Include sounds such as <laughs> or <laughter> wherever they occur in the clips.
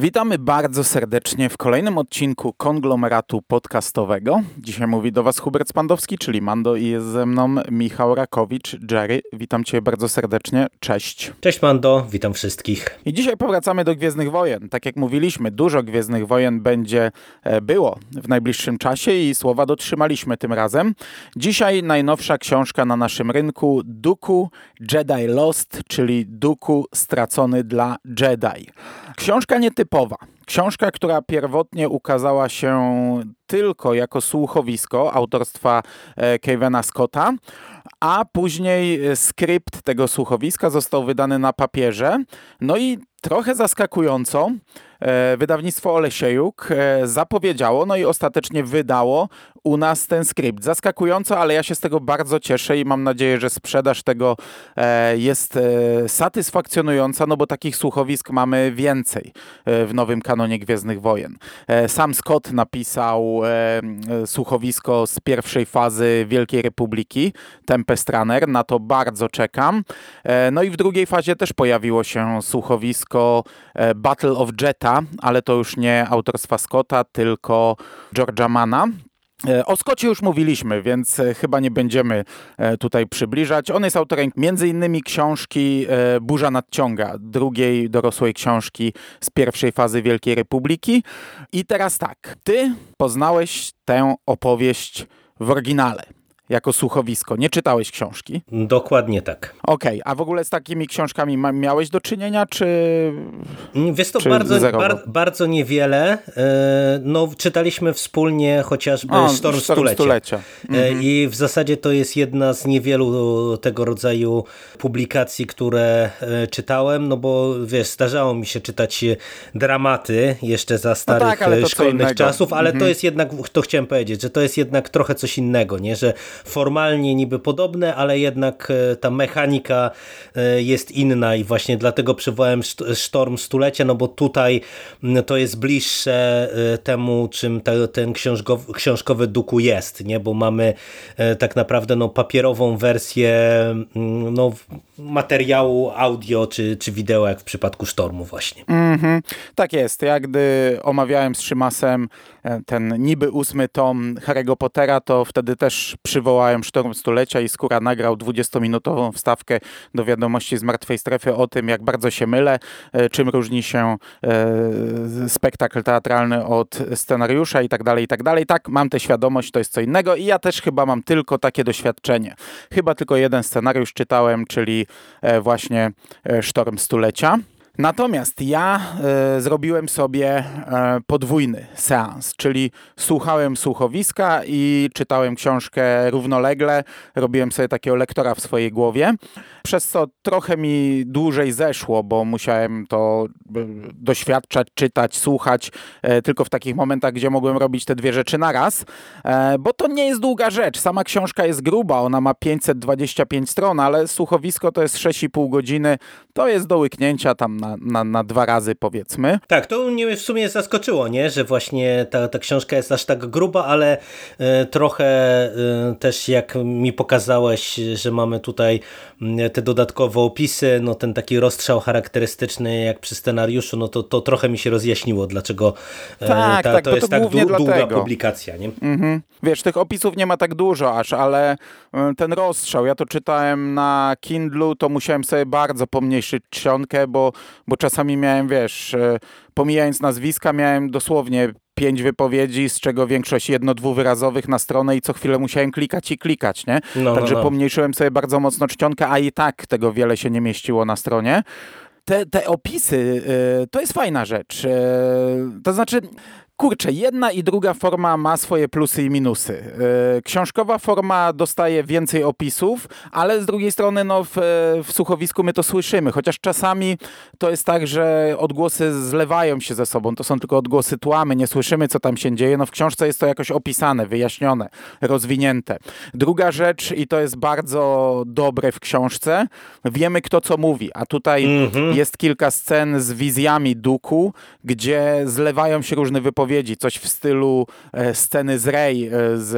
Witamy bardzo serdecznie w kolejnym odcinku konglomeratu podcastowego. Dzisiaj mówi do Was Hubert Spandowski, czyli Mando i jest ze mną Michał Rakowicz. Jerry, witam Cię bardzo serdecznie. Cześć. Cześć Mando, witam wszystkich. I dzisiaj powracamy do Gwiezdnych Wojen. Tak jak mówiliśmy, dużo Gwiezdnych Wojen będzie e, było w najbliższym czasie i słowa dotrzymaliśmy tym razem. Dzisiaj najnowsza książka na naszym rynku Duku Jedi Lost, czyli Duku stracony dla Jedi. Książka nietypowa. Książka, która pierwotnie ukazała się tylko jako słuchowisko autorstwa e, Kevena Scotta, a później skrypt tego słuchowiska został wydany na papierze. No i trochę zaskakująco wydawnictwo Olesiejuk e, zapowiedziało, no i ostatecznie wydało u nas ten skrypt. Zaskakująco, ale ja się z tego bardzo cieszę i mam nadzieję, że sprzedaż tego e, jest satysfakcjonująca, no bo takich słuchowisk mamy więcej w nowym kanonie Gwiezdnych Wojen. Sam Scott napisał słuchowisko z pierwszej fazy Wielkiej Republiki, Tempest Runner, na to bardzo czekam. No i w drugiej fazie też pojawiło się słuchowisko Battle of Jetta, ale to już nie autorstwa Scotta, tylko George'a Mana. E, o Scottie już mówiliśmy, więc e, chyba nie będziemy e, tutaj przybliżać. On jest autorem innymi książki Burza nadciąga, drugiej dorosłej książki z pierwszej fazy Wielkiej Republiki. I teraz tak, ty poznałeś tę opowieść w oryginale jako słuchowisko. Nie czytałeś książki? Dokładnie tak. Okej, okay. a w ogóle z takimi książkami miałeś do czynienia, czy Wiesz to, bardzo, bar, bardzo niewiele. E, no, czytaliśmy wspólnie chociażby o, Storm, Storm Stulecia. Stulecia. E, mhm. I w zasadzie to jest jedna z niewielu tego rodzaju publikacji, które e, czytałem, no bo wiesz, zdarzało mi się czytać dramaty jeszcze za starych no tak, szkolnych czasów, ale mhm. to jest jednak, to chciałem powiedzieć, że to jest jednak trochę coś innego, nie? że formalnie niby podobne, ale jednak e, ta mechanika e, jest inna i właśnie dlatego przywołałem Sztorm Stulecia, no bo tutaj to jest bliższe e, temu, czym te, ten książkowy, książkowy duku jest, nie? bo mamy tak naprawdę no, papierową wersję no, materiału audio czy, czy wideo, jak w przypadku Sztormu właśnie. Mm -hmm. Tak jest. Ja gdy omawiałem z Szymasem ten niby ósmy tom Harry'ego Pottera, to wtedy też przywołałem Sztorm Stulecia i Skóra nagrał 20-minutową wstawkę do wiadomości z Martwej Strefy o tym, jak bardzo się mylę, e, czym różni się e, spektakl teatralny od scenariusza i tak dalej, i tak dalej. Tak, mam tę świadomość, to jest co innego i ja też chyba mam tylko takie doświadczenie. Chyba tylko jeden scenariusz czytałem, czyli e, właśnie Sztorm Stulecia. Natomiast ja e, zrobiłem sobie e, podwójny seans, czyli słuchałem słuchowiska i czytałem książkę równolegle, robiłem sobie takiego lektora w swojej głowie, przez co trochę mi dłużej zeszło, bo musiałem to e, doświadczać, czytać, słuchać tylko w takich momentach, gdzie mogłem robić te dwie rzeczy naraz, bo to nie jest długa rzecz. Sama książka jest gruba, ona ma 525 stron, ale słuchowisko to jest 6,5 godziny, to jest do łyknięcia tam na na, na, dwa razy powiedzmy. Tak, to mnie w sumie zaskoczyło, nie? że właśnie ta, ta książka jest aż tak gruba, ale y, trochę y, też jak mi pokazałeś, że mamy tutaj y, te dodatkowe opisy, no ten taki rozstrzał charakterystyczny jak przy scenariuszu, no to, to trochę mi się rozjaśniło, dlaczego tak, ta, tak, to jest to tak długa publikacja. Nie? Mhm. Wiesz, tych opisów nie ma tak dużo aż, ale ten rozstrzał, ja to czytałem na Kindlu, to musiałem sobie bardzo pomniejszyć czcionkę, bo, bo czasami miałem, wiesz, e, pomijając nazwiska, miałem dosłownie pięć wypowiedzi, z czego większość jedno-dwuwyrazowych na stronę i co chwilę musiałem klikać i klikać, nie? No, no Także no, no. pomniejszyłem sobie bardzo mocno czcionkę, a i tak tego wiele się nie mieściło na stronie. Te, te opisy, e, to jest fajna rzecz. E, to znaczy, kurczę, jedna i druga forma ma swoje plusy i minusy. E, książkowa forma dostaje więcej opisów, ale z drugiej strony no, w, w słuchowisku my to słyszymy, chociaż czasami to jest tak, że odgłosy zlewają się ze sobą, to są tylko odgłosy tłamy, nie słyszymy co tam się dzieje. No w książce jest to jakoś opisane, wyjaśnione, rozwinięte. Druga rzecz i to jest bardzo dobre w książce, wiemy kto co mówi, a tutaj mm -hmm. jest kilka scen z wizjami Duku, gdzie zlewają się różne wypowiedzi zapowiedzi, coś w stylu e, sceny z Rey e, z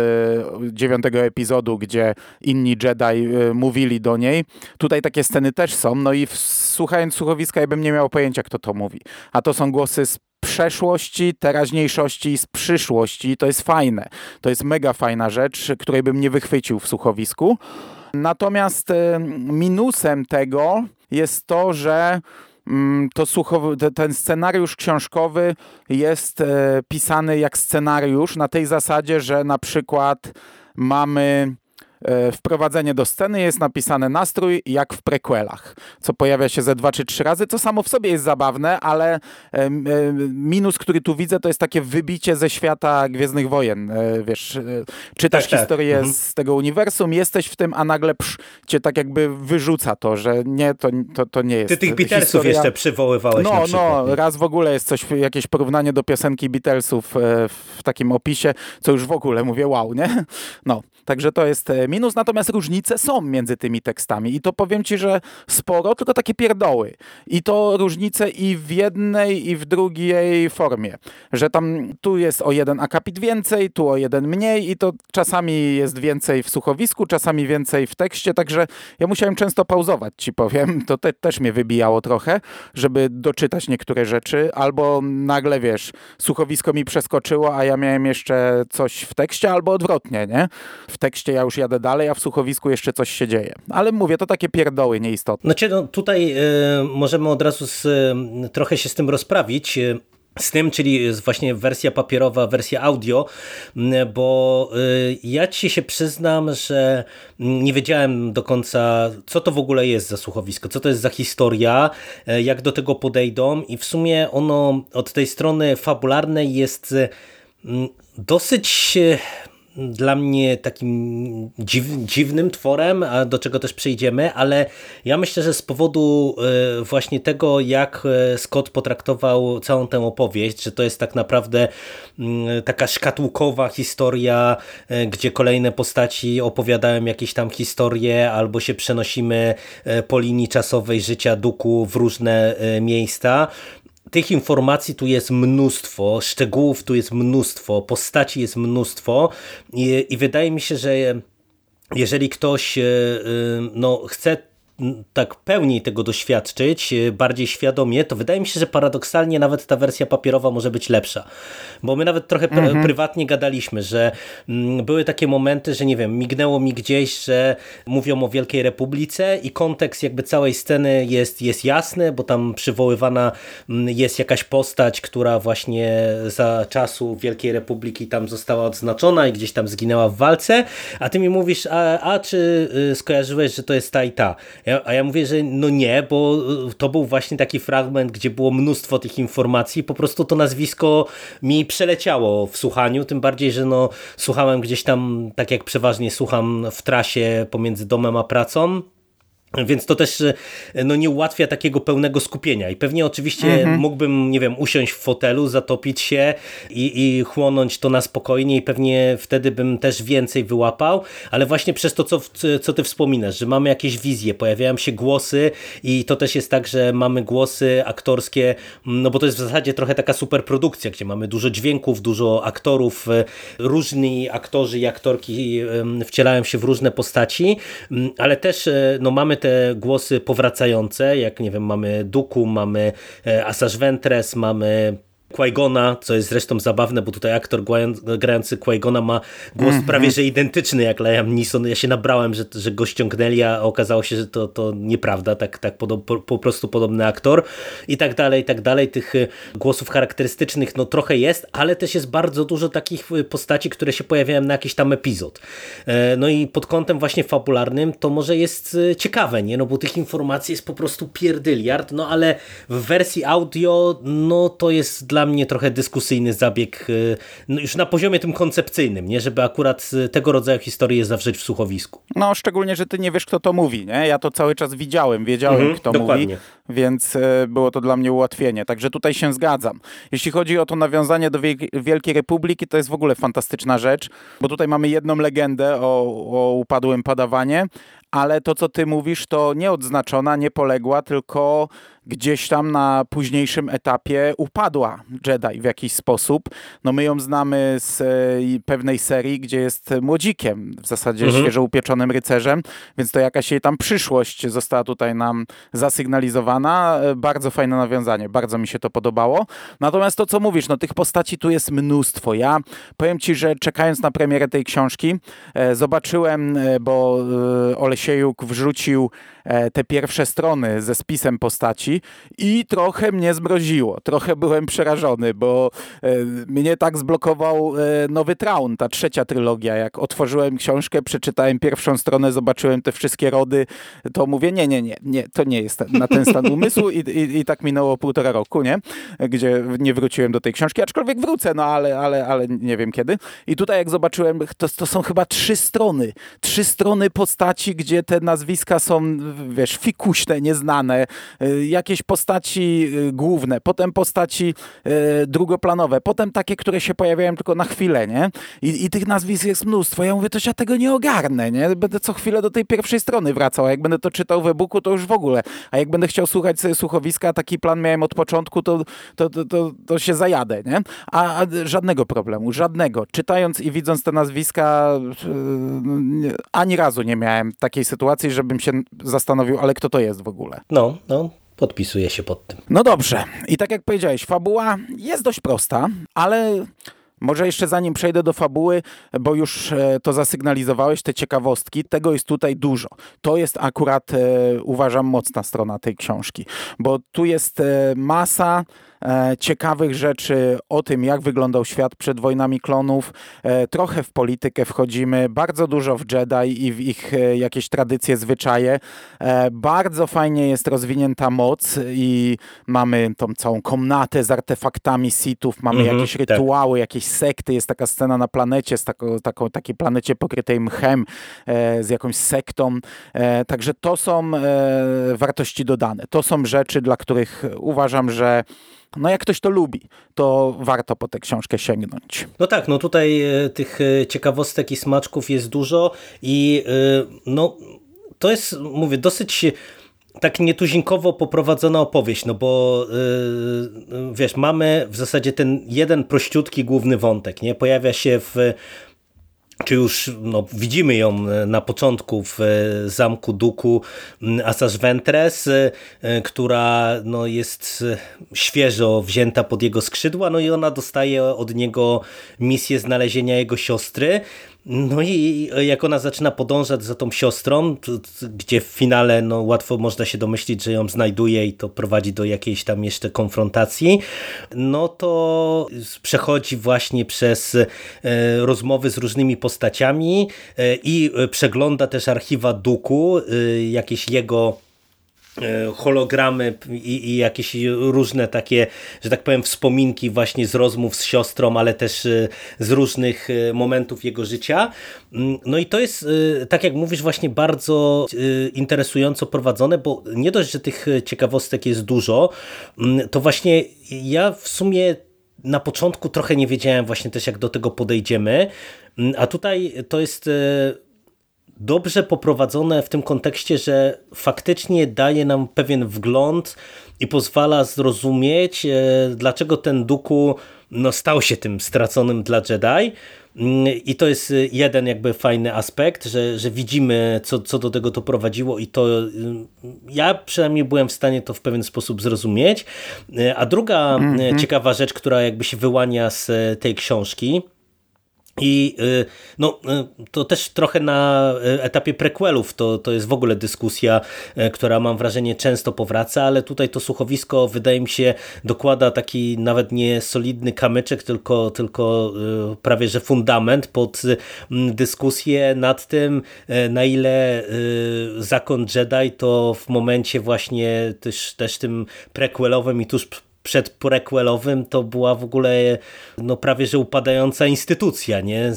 dziewiątego epizodu, gdzie inni Jedi e, mówili do niej. Tutaj takie sceny też są, no i słuchając słuchowiska ja bym nie miał pojęcia, kto to mówi. A to są głosy z przeszłości, teraźniejszości i z przyszłości. To jest fajne. To jest mega fajna rzecz, której bym nie wychwycił w słuchowisku. Natomiast e, minusem tego jest to, że to słuchowy, ten scenariusz książkowy jest e, pisany jak scenariusz na tej zasadzie, że na przykład mamy wprowadzenie do sceny jest napisane nastrój jak w prequelach, co pojawia się ze dwa czy trzy razy, co samo w sobie jest zabawne, ale e, minus, który tu widzę, to jest takie wybicie ze świata Gwiezdnych Wojen. E, wiesz, czytasz tak, tak. historię mhm. z tego uniwersum, jesteś w tym, a nagle psz, cię tak jakby wyrzuca to, że nie, to, to, to nie jest Ty tych Beatlesów historia... jeszcze przywoływałeś No, no, raz w ogóle jest coś, jakieś porównanie do piosenki Beatlesów w takim opisie, co już w ogóle mówię, wow, nie? No, także to jest minus, natomiast różnice są między tymi tekstami. I to powiem ci, że sporo, tylko takie pierdoły. I to różnice i w jednej, i w drugiej formie, że tam tu jest o jeden akapit więcej, tu o jeden mniej i to czasami jest więcej w słuchowisku, czasami więcej w tekście, także ja musiałem często pauzować, ci powiem, to te, też mnie wybijało trochę, żeby doczytać niektóre rzeczy, albo nagle, wiesz, słuchowisko mi przeskoczyło, a ja miałem jeszcze coś w tekście, albo odwrotnie, nie? W tekście ja już jadę dalej, a w słuchowisku jeszcze coś się dzieje. Ale mówię, to takie pierdoły nieistotne. Znaczy, no tutaj y, możemy od razu z, y, trochę się z tym rozprawić. Y, z tym, czyli właśnie wersja papierowa, wersja audio, bo ja ci się przyznam, że nie wiedziałem do końca, co to w ogóle jest za słuchowisko, co to jest za historia, jak do tego podejdą i w sumie ono od tej strony fabularnej jest dosyć dla mnie takim dziw, dziwnym tworem, a do czego też przejdziemy, ale ja myślę, że z powodu e, właśnie tego, jak e, Scott potraktował całą tę opowieść, że to jest tak naprawdę mm, taka szkatułkowa historia, e, gdzie kolejne postaci opowiadają jakieś tam historie, albo się przenosimy po linii czasowej życia Duku w różne miejsca, tych informacji tu jest mnóstwo, szczegółów tu jest mnóstwo, postaci jest mnóstwo i, i wydaje mi się, że jeżeli ktoś e, e, no, chce tak pełniej tego doświadczyć, e, bardziej świadomie, to wydaje mi się, że paradoksalnie nawet ta wersja papierowa może być lepsza. Bo my nawet trochę mhm. prywatnie gadaliśmy, że mm, były takie momenty, że nie wiem, mignęło mi gdzieś, że mówią o Wielkiej Republice i kontekst jakby całej sceny jest, jest jasny, bo tam przywoływana mm, jest jakaś postać, która właśnie za czasu Wielkiej Republiki tam została odznaczona i gdzieś tam zginęła w walce, a ty mi mówisz, a, a czy y, skojarzyłeś, że to jest ta i ta? A ja mówię, że no nie, bo y, to był właśnie taki fragment, gdzie było mnóstwo tych informacji, po prostu to nazwisko mi przeleciało w słuchaniu, tym bardziej, że no słuchałem gdzieś tam, tak jak przeważnie słucham w trasie pomiędzy domem a pracą, więc to też e, no, nie ułatwia takiego pełnego skupienia. I pewnie oczywiście mhm. mógłbym, nie wiem, usiąść w fotelu, zatopić się i, i chłonąć to na spokojnie i pewnie wtedy bym też więcej wyłapał, ale właśnie przez to, co, co ty wspominasz, że mamy jakieś wizje, pojawiają się głosy i to też jest tak, że mamy głosy aktorskie, no bo to jest w zasadzie trochę taka superprodukcja, gdzie mamy dużo dźwięków, dużo aktorów, e, różni aktorzy i aktorki wcielają się w różne postaci, ale też e, no, mamy te głosy powracające, jak nie wiem, mamy Duku, mamy e, Asaż Ventres, mamy Qui-Gona, co jest zresztą zabawne, bo tutaj aktor grający Qui-Gona ma głos mm -hmm. prawie że identyczny jak Liam Neeson. Ja się nabrałem, że, że go ściągnęli, a okazało się, że to, to nieprawda, tak, tak po, po, prostu podobny aktor i tak dalej, i tak dalej. Tych y, głosów charakterystycznych no trochę jest, ale też jest bardzo dużo takich y, postaci, które się pojawiają na jakiś tam epizod. E, no i pod kątem właśnie fabularnym to może jest y, ciekawe, nie? No bo tych informacji jest po prostu pierdyliard, no ale w wersji audio no to jest dla dla mnie trochę dyskusyjny zabieg y, no już na poziomie tym koncepcyjnym, nie? żeby akurat y, tego rodzaju historię zawrzeć w słuchowisku. No szczególnie, że ty nie wiesz kto to mówi, nie? Ja to cały czas widziałem, wiedziałem mhm, kto dokładnie. mówi, więc y, było to dla mnie ułatwienie, także tutaj się zgadzam. Jeśli chodzi o to nawiązanie do Wielkiej Republiki, to jest w ogóle fantastyczna rzecz, bo tutaj mamy jedną legendę o, o upadłym padawanie, ale to, co ty mówisz, to nie odznaczona, nie poległa, tylko gdzieś tam na późniejszym etapie upadła. Jedi w jakiś sposób. No my ją znamy z e, pewnej serii, gdzie jest młodzikiem, w zasadzie mhm. świeżo upieczonym rycerzem, więc to jakaś jej tam przyszłość została tutaj nam zasygnalizowana. E, bardzo fajne nawiązanie, bardzo mi się to podobało. Natomiast to, co mówisz, no tych postaci tu jest mnóstwo. Ja powiem ci, że czekając na premierę tej książki, e, zobaczyłem, bo Olesiejuk wrzucił te pierwsze strony ze spisem postaci i trochę mnie zmroziło. Trochę byłem przerażony, bo mnie tak zblokował nowy Traun, ta trzecia trylogia. Jak otworzyłem książkę, przeczytałem pierwszą stronę, zobaczyłem te wszystkie rody, to mówię, nie, nie, nie, nie to nie jest na ten stan umysłu i, i, i tak minęło półtora roku, nie? Gdzie nie wróciłem do tej książki, aczkolwiek wrócę, no ale, ale, ale nie wiem kiedy. I tutaj jak zobaczyłem, to, to są chyba trzy strony. Trzy strony postaci, gdzie te nazwiska są, wiesz, fikuśne, nieznane, y, jakieś postaci y, główne, potem postaci y, drugoplanowe, potem takie, które się pojawiają tylko na chwilę, nie? I, I tych nazwisk jest mnóstwo. Ja mówię, to ja tego nie ogarnę, nie? Będę co chwilę do tej pierwszej strony wracał, a jak będę to czytał w e-booku, to już w ogóle. A jak będę chciał słuchać sobie słuchowiska, taki plan miałem od początku, to, to, to, to, to się zajadę, nie? A, a, żadnego problemu, żadnego. Czytając i widząc te nazwiska, ani razu nie miałem takiej sytuacji, żebym się zastanowił, ale kto to jest w ogóle. No, no, Podpisuję się pod tym. No dobrze. I tak jak powiedziałeś, fabuła jest dość prosta, ale może jeszcze zanim przejdę do fabuły, bo już e, to zasygnalizowałeś, te ciekawostki, tego jest tutaj dużo. To jest akurat, e, uważam, mocna strona tej książki, bo tu jest e, masa ciekawych rzeczy o tym, jak wyglądał świat przed wojnami klonów. E, trochę w politykę wchodzimy, bardzo dużo w Jedi i w ich e, jakieś tradycje, zwyczaje. Bardzo fajnie jest rozwinięta moc i mamy tą całą komnatę z artefaktami Sithów, mamy mhm, jakieś tak. rytuały, tak. jakieś sekty. Jest taka scena na planecie, z taką, taką takiej planecie pokrytej mchem, z jakąś sektą. Także to są wartości dodane. To są rzeczy, dla których uważam, że no jak ktoś to lubi, to warto po tę książkę sięgnąć. No tak, no tutaj e, tych e, ciekawostek i smaczków jest dużo i e, no to jest, mówię, dosyć tak nietuzinkowo poprowadzona opowieść, no bo wiesz, mamy w zasadzie ten jeden prościutki główny wątek, nie? Pojawia się w czy już no, widzimy ją e, na początku w e, zamku Duku Asas Ventres, e, która no, jest świeżo wzięta pod jego skrzydła, no i ona dostaje od niego misję znalezienia jego siostry. No i jak ona zaczyna podążać za tą siostrą, gdzie w finale no, łatwo można się domyślić, że ją znajduje i to prowadzi do jakiejś tam jeszcze konfrontacji, no to przechodzi właśnie przez e, rozmowy z różnymi postaciami e, i przegląda też archiwa Duku, e, jakieś jego E, hologramy i, i, jakieś różne takie, że tak powiem, wspominki właśnie z rozmów z siostrą, ale też e, z różnych e, momentów jego życia. Mm, no i to jest, tak jak mówisz, właśnie bardzo interesująco prowadzone, bo nie dość, że tych ciekawostek jest dużo, mm, to właśnie ja w sumie na początku trochę nie wiedziałem właśnie też, jak do tego podejdziemy, mm, a tutaj to jest dobrze poprowadzone w tym kontekście, że faktycznie daje nam pewien wgląd i pozwala zrozumieć, e, dlaczego ten Duku no, stał się tym straconym dla Jedi. Mm, I to jest jeden jakby fajny aspekt, że, że widzimy, co, co do tego to prowadziło i to y, ja przynajmniej byłem w stanie to w pewien sposób zrozumieć. E, a druga mm -hmm. ciekawa rzecz, która jakby się wyłania z tej książki, i y, no, y, to też trochę na y, etapie prequelów to, to jest w ogóle dyskusja, która mam wrażenie często powraca, ale tutaj to słuchowisko wydaje mi się dokłada taki nawet nie solidny kamyczek, tylko, tylko prawie że fundament pod dyskusję nad tym, na ile zakon Jedi to w momencie właśnie też, też tym prequelowym i tuż przed prequelowym to była w ogóle no prawie że upadająca instytucja, nie?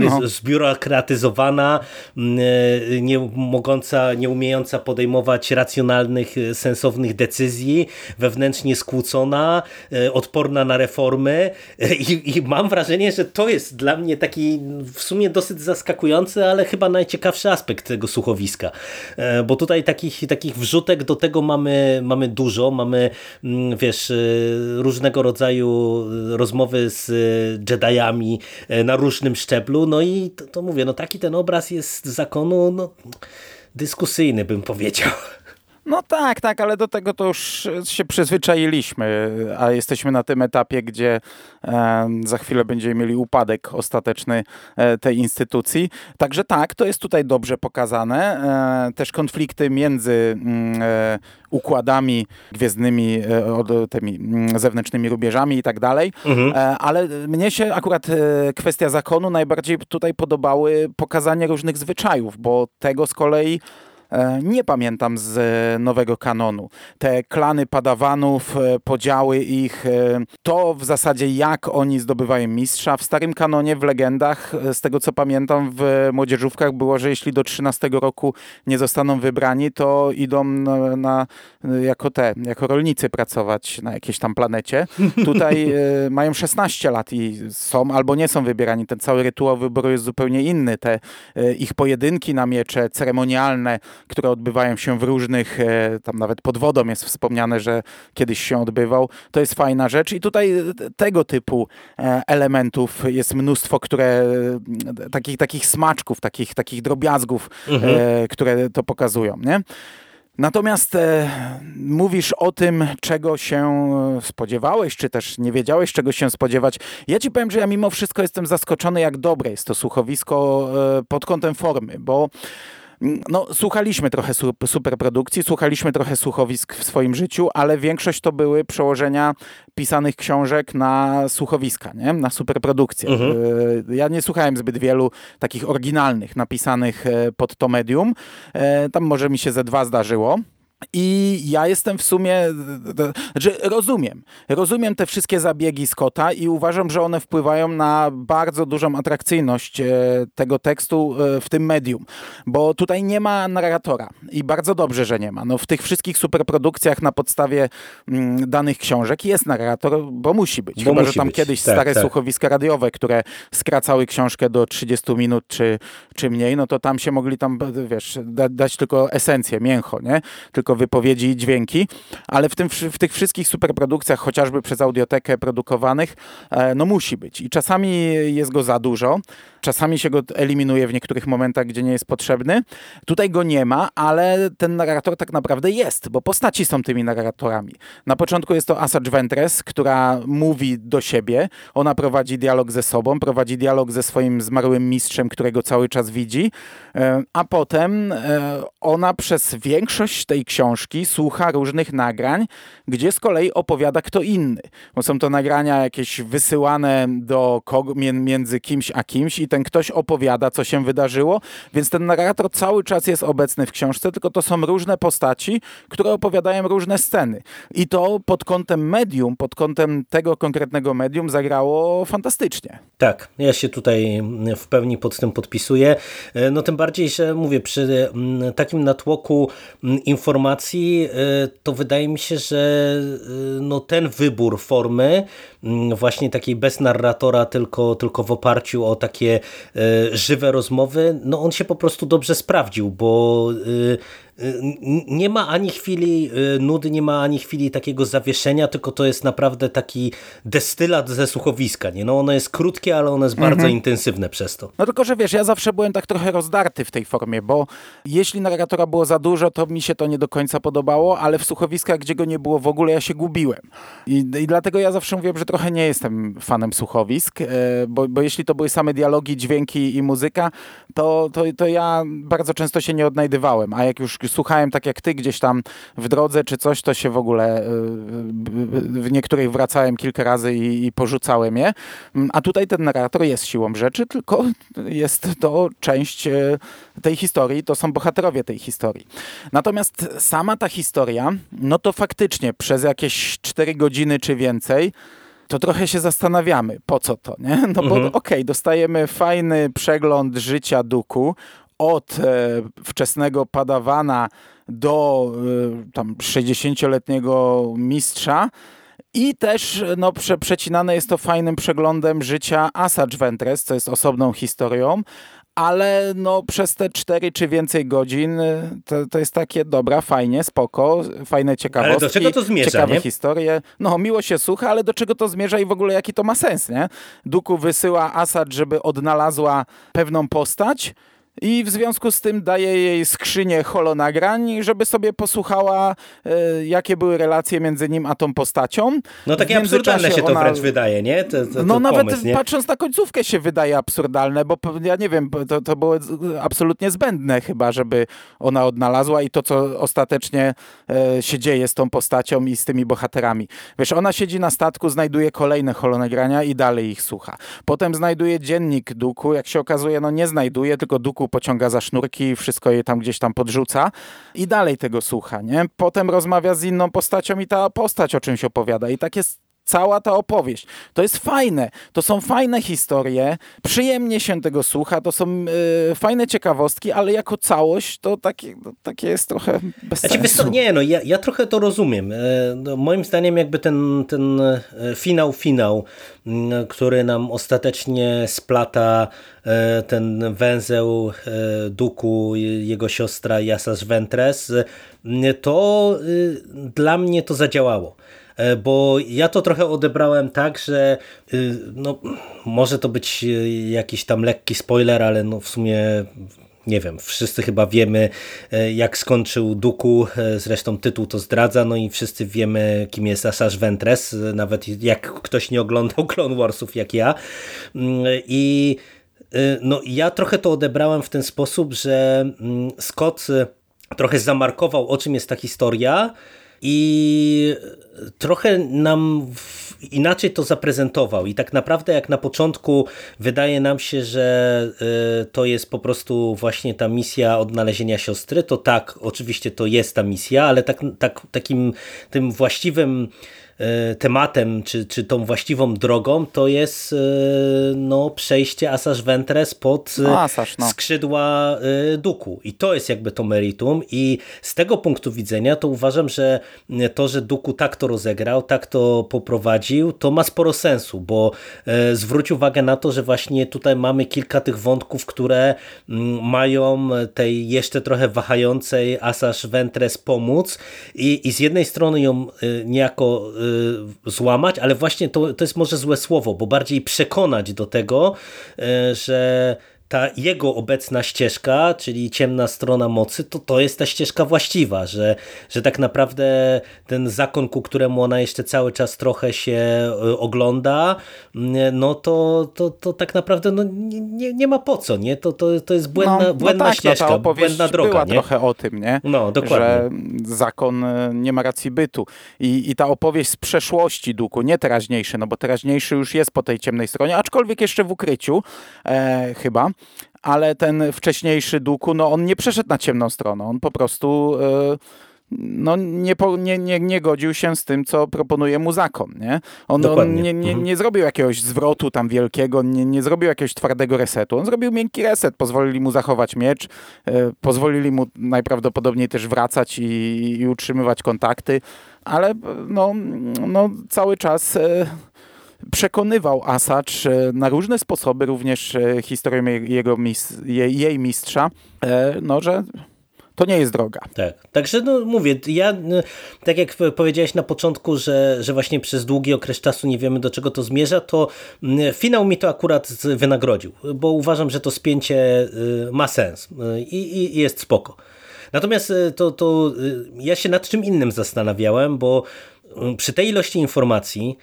no. zbiurokratyzowana, mm, e, nie mogąca, nie umiejąca podejmować racjonalnych, e, sensownych decyzji, wewnętrznie skłócona, e, odporna na reformy <laughs> I, i mam wrażenie, że to jest dla mnie taki w sumie dosyć zaskakujący, ale chyba najciekawszy aspekt tego słuchowiska, bo tutaj takich, takich wrzutek do tego mamy, mamy dużo, mamy, mm, wiesz, różnego rodzaju rozmowy z Jediami na różnym szczeblu, no i to, to mówię, no taki ten obraz jest zakonu, no dyskusyjny bym powiedział. No tak, tak, ale do tego to już się przyzwyczailiśmy, a jesteśmy na tym etapie, gdzie e, za chwilę będziemy mieli upadek ostateczny e, tej instytucji. Także tak, to jest tutaj dobrze pokazane. E, też konflikty między mm, e, układami gwiezdnymi, e, tymi mm, zewnętrznymi rubieżami i tak dalej, mhm. E, ale mnie się akurat kwestia zakonu najbardziej tutaj podobały pokazanie różnych zwyczajów, bo tego z kolei nie pamiętam z e, nowego kanonu. Te klany padawanów, e, podziały ich, to w zasadzie jak oni zdobywają mistrza. W starym kanonie, w legendach, z tego co pamiętam, w młodzieżówkach było, że jeśli do 13 roku nie zostaną wybrani, to idą na, na jako te, jako rolnicy pracować na jakiejś tam planecie. Tutaj <laughs> mają 16 lat i są albo nie są wybierani. Ten cały rytuał wyboru jest zupełnie inny. Te ich pojedynki na miecze, ceremonialne, które odbywają się w różnych, e, tam nawet pod wodą jest wspomniane, że kiedyś się odbywał. To jest fajna rzecz i tutaj tego typu e, elementów jest mnóstwo, które takich, takich smaczków, takich, takich drobiazgów, mhm. E, które to pokazują, nie? Natomiast e, mówisz o tym, czego się spodziewałeś, czy też nie wiedziałeś, czego się spodziewać. Ja ci powiem, że ja mimo wszystko jestem zaskoczony, jak dobre jest to słuchowisko e, pod kątem formy, bo no, słuchaliśmy trochę superprodukcji, słuchaliśmy trochę słuchowisk w swoim życiu, ale większość to były przełożenia pisanych książek na słuchowiska, nie? na superprodukcję. Mhm. E, ja nie słuchałem zbyt wielu takich oryginalnych, napisanych e, pod to medium. E, tam może mi się ze dwa zdarzyło. I ja jestem w sumie, że rozumiem, rozumiem te wszystkie zabiegi Scotta i uważam, że one wpływają na bardzo dużą atrakcyjność e, tego tekstu e, w tym medium, bo tutaj nie ma narratora i bardzo dobrze, że nie ma. No, w tych wszystkich superprodukcjach na podstawie mm, danych książek jest narrator, bo musi być. Bo Chyba, musi że tam być. kiedyś tak, stare tak. słuchowiska radiowe, które skracały książkę do 30 minut czy, czy mniej, no to tam się mogli tam, wiesz, dać tylko esencję, mięcho, nie? Tylko wypowiedzi i dźwięki, ale w, tym, w tych wszystkich superprodukcjach, chociażby przez audiotekę produkowanych, e, no musi być. I czasami jest go za dużo, czasami się go eliminuje w niektórych momentach, gdzie nie jest potrzebny. Tutaj go nie ma, ale ten narrator tak naprawdę jest, bo postaci są tymi narratorami. Na początku jest to Asajj Ventress, która mówi do siebie, ona prowadzi dialog ze sobą, prowadzi dialog ze swoim zmarłym mistrzem, którego cały czas widzi, e, a potem e, ona przez większość tej książki słucha różnych nagrań, gdzie z kolei opowiada kto inny. Bo są to nagrania jakieś wysyłane do między kimś a kimś i ten ktoś opowiada, co się wydarzyło, więc ten narrator cały czas jest obecny w książce, tylko to są różne postaci, które opowiadają różne sceny. I to pod kątem medium, pod kątem tego konkretnego medium zagrało fantastycznie. Tak, ja się tutaj w pełni pod tym podpisuję. No tym bardziej, że mówię, przy mm, takim natłoku mm, informacji, y, to wydaje mi się, że y, no ten wybór formy mm, właśnie takiej bez narratora, tylko, tylko w oparciu o takie e, żywe rozmowy, no on się po prostu dobrze sprawdził, bo e, nie ma ani chwili y, nudy, nie ma ani chwili takiego zawieszenia, tylko to jest naprawdę taki destylat ze słuchowiska. Nie? No ono jest krótkie, ale ono jest bardzo mhm. intensywne przez to. No tylko, że wiesz, ja zawsze byłem tak trochę rozdarty w tej formie, bo jeśli narratora było za dużo, to mi się to nie do końca podobało, ale w słuchowiskach, gdzie go nie było w ogóle, ja się gubiłem. I, i dlatego ja zawsze mówiłem, że trochę nie jestem fanem słuchowisk, e, bo, bo jeśli to były same dialogi, dźwięki i muzyka, to, to, to ja bardzo często się nie odnajdywałem, a jak już słuchałem tak jak ty gdzieś tam w drodze czy coś, to się w ogóle y, w niektórych wracałem kilka razy i, i porzucałem je. Mm, a tutaj ten narrator jest siłą rzeczy, tylko jest to część y, tej historii, to są bohaterowie tej historii. Natomiast sama ta historia, no to faktycznie przez jakieś 4 godziny czy więcej to trochę się zastanawiamy, po co to, nie? No bo mhm. okej, okay, dostajemy fajny przegląd życia Duku, od e, wczesnego padawana do e, tam 60-letniego mistrza. I też no, prze, przecinane jest to fajnym przeglądem życia Asajj Ventress, co jest osobną historią, ale no przez te 4 czy więcej godzin to, to jest takie dobra, fajnie, spoko, fajne ciekawostki. Ale do czego to zmierza, Ciekawe nie? historie. No miło się słucha, ale do czego to zmierza i w ogóle jaki to ma sens, nie? Duku wysyła Asad, żeby odnalazła pewną postać, i w związku z tym daje jej skrzynię holonagrań, żeby sobie posłuchała, e, jakie były relacje między nim a tą postacią. No takie absurdalne się to wręcz wydaje, nie? To, to, no nawet pomysł, nie? patrząc na końcówkę się wydaje absurdalne, bo ja nie wiem, to, to było absolutnie zbędne chyba, żeby ona odnalazła i to, co ostatecznie e, się dzieje z tą postacią i z tymi bohaterami. Wiesz, ona siedzi na statku, znajduje kolejne holonagrania i dalej ich słucha. Potem znajduje dziennik Duku, jak się okazuje, no nie znajduje, tylko Duku pociąga za sznurki, wszystko je tam gdzieś tam podrzuca i dalej tego słucha, nie? Potem rozmawia z inną postacią i ta postać o czymś opowiada i tak jest cała ta opowieść. To jest fajne, to są fajne historie, przyjemnie się tego słucha, to są y, fajne ciekawostki, ale jako całość to takie, to takie jest trochę bez znaczy, sensu. nie, no ja, ja trochę to rozumiem. E, no, moim zdaniem jakby ten, ten e, finał, finał, który nam ostatecznie splata ten węzeł Duku, jego siostra Jasas Ventres, to dla mnie to zadziałało. E, bo ja to trochę odebrałem tak, że y, no, może to być y, jakiś tam lekki spoiler, ale no w sumie nie wiem, wszyscy chyba wiemy e, jak skończył Duku, e, zresztą tytuł to zdradza, no i wszyscy wiemy kim jest Asajj Ventress, nawet jak ktoś nie oglądał <laughs> Clone Warsów jak ja. Mm, i no ja trochę to odebrałem w ten sposób, że mm, Scott trochę zamarkował o czym jest ta historia, i trochę nam inaczej to zaprezentował. I tak naprawdę jak na początku wydaje nam się, że y, to jest po prostu właśnie ta misja odnalezienia siostry, to tak, oczywiście to jest ta misja, ale tak, tak, takim tym właściwym tematem, czy, czy tą właściwą drogą, to jest e, no, przejście Asajj Ventres pod e, no, Asasz, no. skrzydła Duku. I to jest jakby to meritum. I z tego punktu widzenia to uważam, że to, że Duku tak to rozegrał, tak to poprowadził, to ma sporo sensu, bo zwróć uwagę na to, że właśnie tutaj mamy kilka tych wątków, które mają tej jeszcze trochę wahającej Asajj Ventres pomóc i, i z jednej strony ją niejako złamać, ale właśnie to, to jest może złe słowo, bo bardziej przekonać do tego, y, że ta jego obecna ścieżka, czyli ciemna strona mocy, to to jest ta ścieżka właściwa, że, że tak naprawdę ten zakon, ku któremu ona jeszcze cały czas trochę się y, ogląda, no to, to, to tak naprawdę no, nie, nie ma po co, nie? To, to, to jest błędna, no, no błędna tak, ścieżka, no błędna droga. była nie? trochę o tym, nie? No, dokładnie. Że zakon y, nie ma racji bytu. I, I ta opowieść z przeszłości Duku, nie teraźniejszy, no bo teraźniejszy już jest po tej ciemnej stronie, aczkolwiek jeszcze w ukryciu e, chyba, ale ten wcześniejszy Duku, no on nie przeszedł na ciemną stronę, on po prostu e, no, nie, nie, nie, nie godził się z tym, co proponuje mu zakon. Nie? On, on nie, nie, mhm. nie zrobił jakiegoś zwrotu tam wielkiego, nie, nie zrobił jakiegoś twardego resetu. On zrobił miękki reset, pozwolili mu zachować miecz, e, pozwolili mu najprawdopodobniej też wracać i, i utrzymywać kontakty, ale no, no cały czas... E, przekonywał Asacz e, na różne sposoby, również e, historią jego, jej mistrza, e, no, że to nie jest droga. Tak, także no mówię, ja tak jak powiedziałeś na początku, że, że właśnie przez długi okres czasu nie wiemy do czego to zmierza, to finał mi to akurat wynagrodził, bo uważam, że to spięcie ma sens i, i jest spoko. Natomiast to, to ja się nad czym innym zastanawiałem, bo przy tej ilości informacji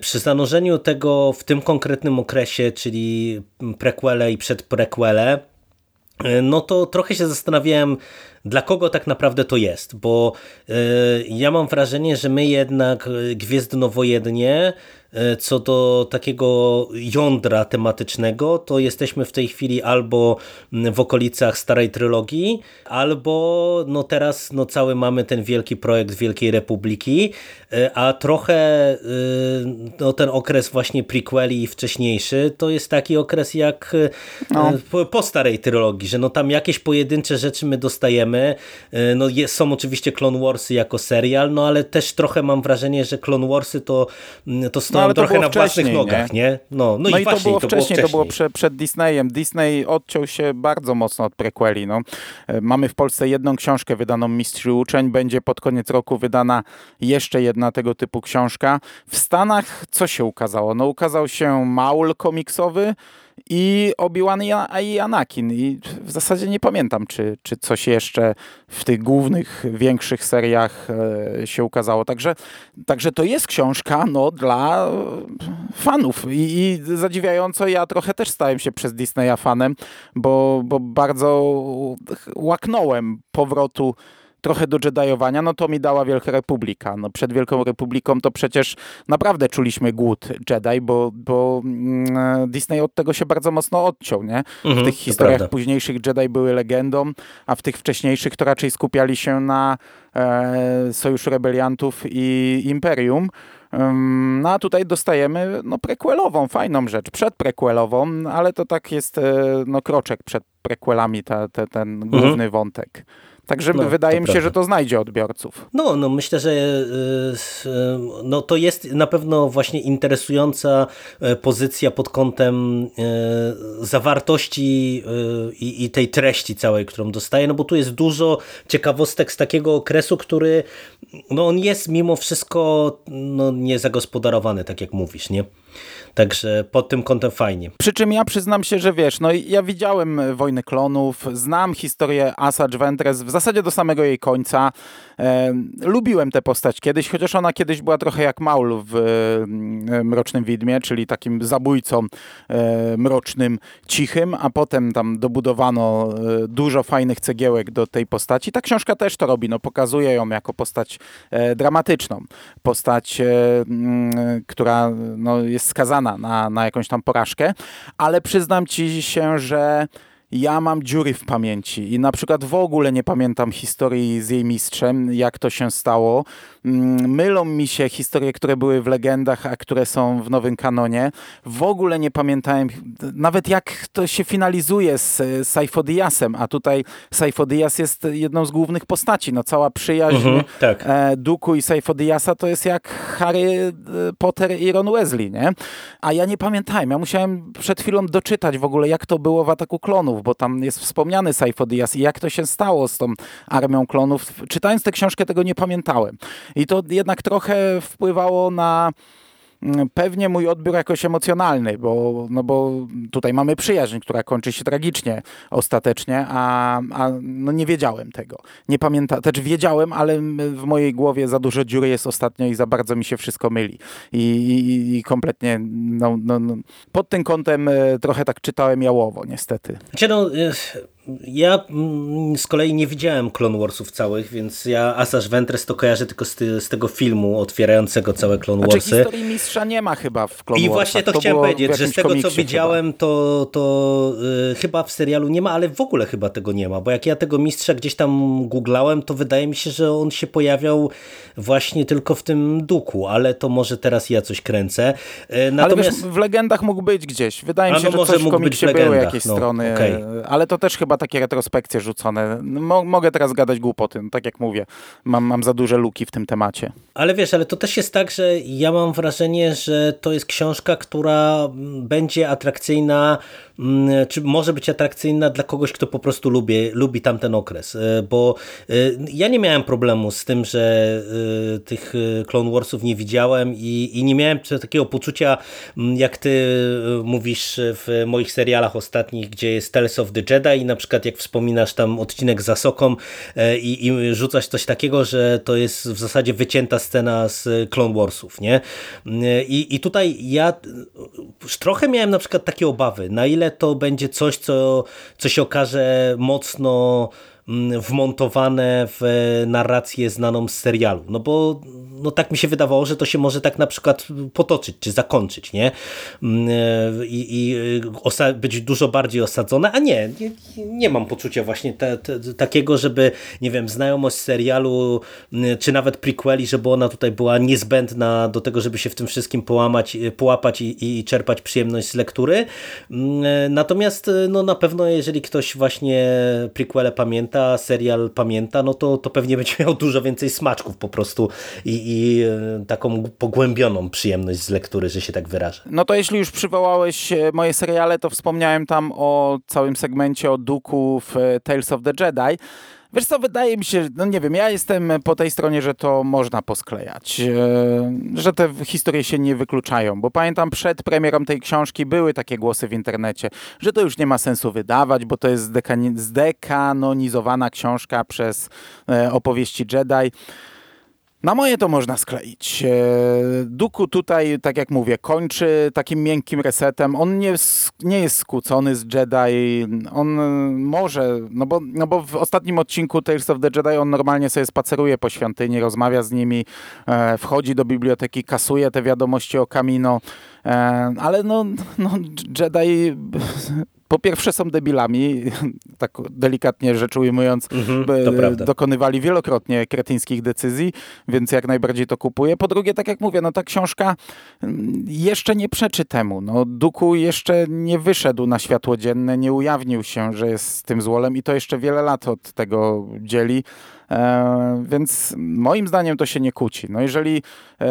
przy zanurzeniu tego w tym konkretnym okresie, czyli prequele i przedprequele, e, no to trochę się zastanawiałem, dla kogo tak naprawdę to jest, bo e, ja mam wrażenie, że my jednak gwiezdnowojennie E, co do takiego jądra tematycznego, to jesteśmy w tej chwili albo w okolicach starej trylogii, albo no teraz no cały mamy ten wielki projekt Wielkiej Republiki, e, a trochę e, no ten okres właśnie prequeli i wcześniejszy, to jest taki okres jak no. po, po, starej trylogii, że no tam jakieś pojedyncze rzeczy my dostajemy, no jest, są oczywiście Clone Warsy jako serial, no ale też trochę mam wrażenie, że Clone Warsy to, to stoją no, trochę na własnych nogach, nie? nie? No, no, no i, i to, było to wcześniej, było to było prze, przed Disneyem. Disney odciął się bardzo mocno od prequeli. No. E, mamy w Polsce jedną książkę wydaną Mistrz Uczeń, będzie pod koniec roku wydana jeszcze jedna tego typu książka. W Stanach co się ukazało? No ukazał się Maul komiksowy, i Obi-Wan i Anakin. I w zasadzie nie pamiętam, czy, czy coś jeszcze w tych głównych, większych seriach e, się ukazało. Także, także to jest książka no, dla fanów. I, I zadziwiająco ja trochę też stałem się przez Disneya fanem, bo, bo bardzo łaknąłem powrotu trochę do Jediowania, no to mi dała Wielka Republika. No przed Wielką Republiką to przecież naprawdę czuliśmy głód Jedi, bo, bo mm, Disney od tego się bardzo mocno odciął, nie? W mhm, tych historiach późniejszych Jedi były legendą, a w tych wcześniejszych to raczej skupiali się na e, Sojuszu Rebeliantów i Imperium. No a tutaj dostajemy no, prequelową, fajną rzecz, przedprequelową, ale to tak jest e, no, kroczek przed prequelami, ta, ta, ten główny mhm. wątek. Także no, wydaje mi się, prawda. że to znajdzie odbiorców. No, no myślę, że y, y, no, to jest na pewno właśnie interesująca e, pozycja pod kątem e, zawartości e, i, i tej treści całej, którą dostaje, no bo tu jest dużo ciekawostek z takiego okresu, który no on jest mimo wszystko no, niezagospodarowany, tak jak mówisz, nie? Także pod tym kątem fajnie. Przy czym ja przyznam się, że wiesz, no ja widziałem Wojny Klonów, znam historię Asajj Ventress w zasadzie do samego jej końca. E, lubiłem tę postać kiedyś, chociaż ona kiedyś była trochę jak Maul w e, Mrocznym Widmie, czyli takim zabójcą e, mrocznym, cichym, a potem tam dobudowano e, dużo fajnych cegiełek do tej postaci. Ta książka też to robi, no pokazuje ją jako postać e, dramatyczną, postać, e, która no, jest skazana na, na jakąś tam porażkę, ale przyznam ci się, że ja mam dziury w pamięci i na przykład w ogóle nie pamiętam historii z jej mistrzem, jak to się stało. Mm, mylą mi się historie, które były w legendach, a które są w nowym kanonie. W ogóle nie pamiętałem nawet jak to się finalizuje z Saifodiasem, a tutaj Saifodias jest jedną z głównych postaci. No cała przyjaźń mhm, tak. E, Duku i Saifodiasa to jest jak Harry e, Potter i Ron Wesley, nie? A ja nie pamiętałem. Ja musiałem przed chwilą doczytać w ogóle, jak to było w Ataku Klonów, bo tam jest wspomniany Saifodias i jak to się stało z tą armią klonów. Czytając tę książkę tego nie pamiętałem. I to jednak trochę wpływało na pewnie mój odbiór jakoś emocjonalny, bo, no bo tutaj mamy przyjaźń, która kończy się tragicznie ostatecznie, a, a no nie wiedziałem tego. Nie pamiętam, też wiedziałem, ale w mojej głowie za dużo dziury jest ostatnio i za bardzo mi się wszystko myli. I, i, i kompletnie no, no, no, pod tym kątem e, trochę tak czytałem jałowo, niestety. Znaczy no, ja mm, z kolei nie widziałem Clone Warsów całych, więc ja Asaż Ventress to kojarzę tylko z, ty, z, tego filmu otwierającego całe Clone znaczy, Warsy. Znaczy historii mistrza nie ma chyba w Clone I właśnie to, to chciałem powiedzieć, że z tego co widziałem, chyba. to, to yy, chyba w serialu nie ma, ale w ogóle chyba tego nie ma, bo jak ja tego mistrza gdzieś tam googlałem, to wydaje mi się, że on się pojawiał właśnie tylko w tym duku, ale to może teraz ja coś kręcę. Yy, natomiast... Ale wiesz, w legendach mógł być gdzieś. Wydaje mi się, no, że coś w komiksie były jakieś no, strony, okay. ale to też chyba chyba takie retrospekcje rzucone. Mo mogę teraz gadać głupoty, no, tak jak mówię. Mam, mam za duże luki w tym temacie. Ale wiesz, ale to też jest tak, że ja mam wrażenie, że to jest książka, która będzie atrakcyjna, czy może być atrakcyjna dla kogoś, kto po prostu lubi, lubi tamten okres. E, bo e, ja nie miałem problemu z tym, że e, tych Clone Warsów nie widziałem i, i nie miałem takiego poczucia, mm, jak ty mówisz w moich serialach ostatnich, gdzie jest Tales of the Jedi i na przykład jak wspominasz tam odcinek z Asoką e, i, i rzucasz coś takiego, że to jest w zasadzie wycięta scena z Clone Warsów, nie? E, I, i tutaj ja trochę miałem na przykład takie obawy, na ile to będzie coś, co, co się okaże mocno wmontowane w narrację znaną z serialu. No bo no tak mi się wydawało, że to się może tak na przykład potoczyć, czy zakończyć, nie? Mm, I, i być dużo bardziej osadzone, a nie, nie, nie mam poczucia właśnie te, te, takiego, żeby, nie wiem, znajomość serialu, mm, czy nawet prequeli, żeby ona tutaj była niezbędna do tego, żeby się w tym wszystkim połamać, połapać i, i czerpać przyjemność z lektury. Natomiast no na pewno, jeżeli ktoś właśnie prequele pamięta, pamięta, serial pamięta, no to, to pewnie będzie miał dużo więcej smaczków po prostu i, i e, taką pogłębioną przyjemność z lektury, że się tak wyrażę. No to jeśli już przywołałeś e, moje seriale, to wspomniałem tam o całym segmencie o Duku w Tales of the Jedi. Wiesz co, wydaje mi się, no nie wiem, ja jestem po tej stronie, że to można posklejać, e, że te historie się nie wykluczają, bo pamiętam przed premierą tej książki były takie głosy w internecie, że to już nie ma sensu wydawać, bo to jest zdekanonizowana książka przez e, opowieści Jedi. Na moje to można skleić. E, Duku tutaj, tak jak mówię, kończy takim miękkim resetem. On nie, nie jest skłócony z Jedi. On może, no bo, no bo w ostatnim odcinku Tales of the Jedi on normalnie sobie spaceruje po świątyni, rozmawia z nimi, e, wchodzi do biblioteki, kasuje te wiadomości o Kamino. E, ale no, no Jedi po pierwsze są debilami, <laughs> tak delikatnie rzecz ujmując, mhm, dokonywali wielokrotnie kretyńskich decyzji, więc jak najbardziej to kupuję. Po drugie, tak jak mówię, no ta książka mm, jeszcze nie przeczy temu. No, Duku jeszcze nie wyszedł na światło dzienne, nie ujawnił się, że jest tym złolem i to jeszcze wiele lat od tego dzieli. E, więc moim zdaniem to się nie kłóci. No jeżeli e,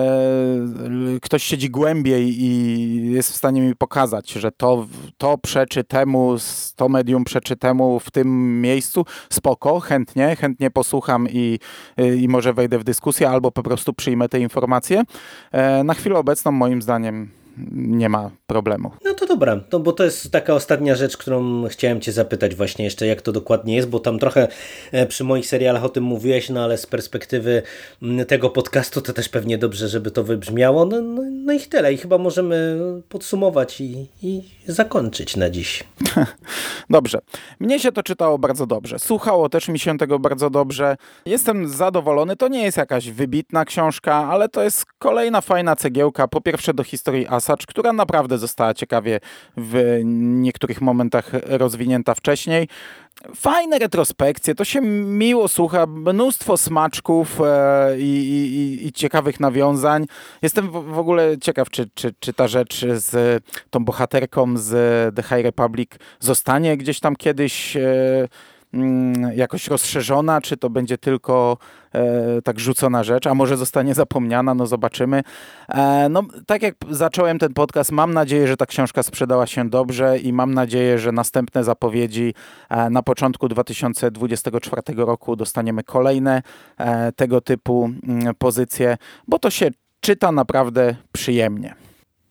ktoś siedzi głębiej i jest w stanie mi pokazać, że to, to przeczy temu, to medium przeczy temu w tym miejscu, spoko, chętnie, chętnie posłucham i, i może wejdę w dyskusję albo po prostu przyjmę te informacje. E, na chwilę obecną moim zdaniem nie ma problemu. No to dobra, to, bo to jest taka ostatnia rzecz, którą chciałem cię zapytać właśnie jeszcze, jak to dokładnie jest, bo tam trochę e, przy moich serialach o tym mówiłeś, no ale z perspektywy tego podcastu to też pewnie dobrze, żeby to wybrzmiało. No, no, no i tyle. I chyba możemy podsumować i, i zakończyć na dziś. <laughs> dobrze. Mnie się to czytało bardzo dobrze. Słuchało też mi się tego bardzo dobrze. Jestem zadowolony. To nie jest jakaś wybitna książka, ale to jest kolejna fajna cegiełka. Po pierwsze do historii Asacz, która naprawdę została ciekawie w niektórych momentach rozwinięta wcześniej. Fajne retrospekcje, to się miło słucha, mnóstwo smaczków e, i, i, i, ciekawych nawiązań. Jestem w, ogóle ciekaw, czy, czy, czy ta rzecz z tą bohaterką z The High Republic zostanie gdzieś tam kiedyś e, jakoś rozszerzona, czy to będzie tylko e, tak rzucona rzecz, a może zostanie zapomniana, no zobaczymy. E, no, tak jak zacząłem ten podcast, mam nadzieję, że ta książka sprzedała się dobrze i mam nadzieję, że następne zapowiedzi e, na początku 2024 roku dostaniemy kolejne e, tego typu mm, pozycje, bo to się czyta naprawdę przyjemnie.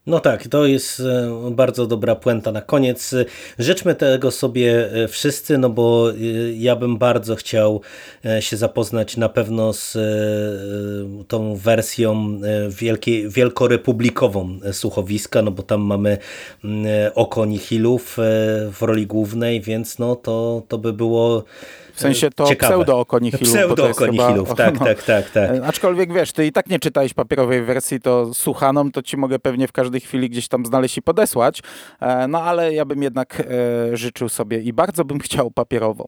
No tak, to jest e, bardzo dobra puenta na koniec. Życzmy tego sobie e, wszyscy, no bo e, ja bym bardzo chciał się zapoznać na pewno z tą wersją wielkiej, wielkorepublikową słuchowiska, no bo tam mamy oko Nihilów w roli głównej, więc no to, to by było w sensie to pseudo-okonihilów. Pseudo-okonihilów, tak, no, <laughs> tak, tak, tak. Aczkolwiek wiesz, ty i tak nie czytałeś papierowej wersji, to słuchaną, to ci mogę pewnie w każdej chwili gdzieś tam znaleźć i podesłać, e, no ale ja bym jednak e, życzył sobie i bardzo bym chciał papierową.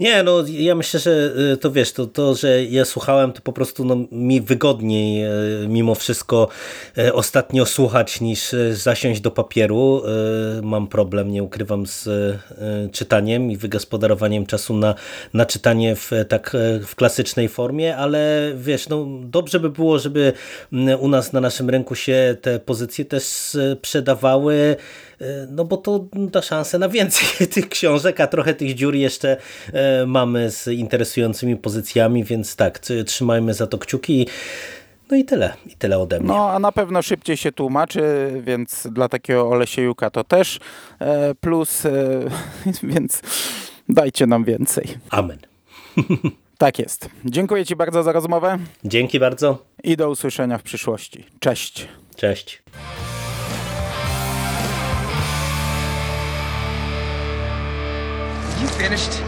Nie, no ja myślę, że e, to wiesz, to, to że ja słuchałem, to po prostu no, mi wygodniej mimo wszystko ostatnio słuchać niż zasiąść do papieru. Mam problem, nie ukrywam, z czytaniem i wygospodarowaniem czasu na na czytanie w, tak w klasycznej formie, ale wiesz, no dobrze by było, żeby u nas na naszym rynku się te pozycje też sprzedawały, no bo to da szansę na więcej <laughs> tych książek, a trochę tych dziur jeszcze mamy z interesującymi pozycjami, więc tak, trzymajmy za to kciuki. No i tyle, i tyle ode mnie. No, a na pewno szybciej się tłumaczy, więc dla takiego Olesiejuka to też plus, <laughs> więc Dajcie nam więcej. Amen. <laughs> Tak jest. Dziękuję Ci bardzo za rozmowę. Dzięki bardzo. I do usłyszenia w przyszłości. Cześć. Cześć. You finished?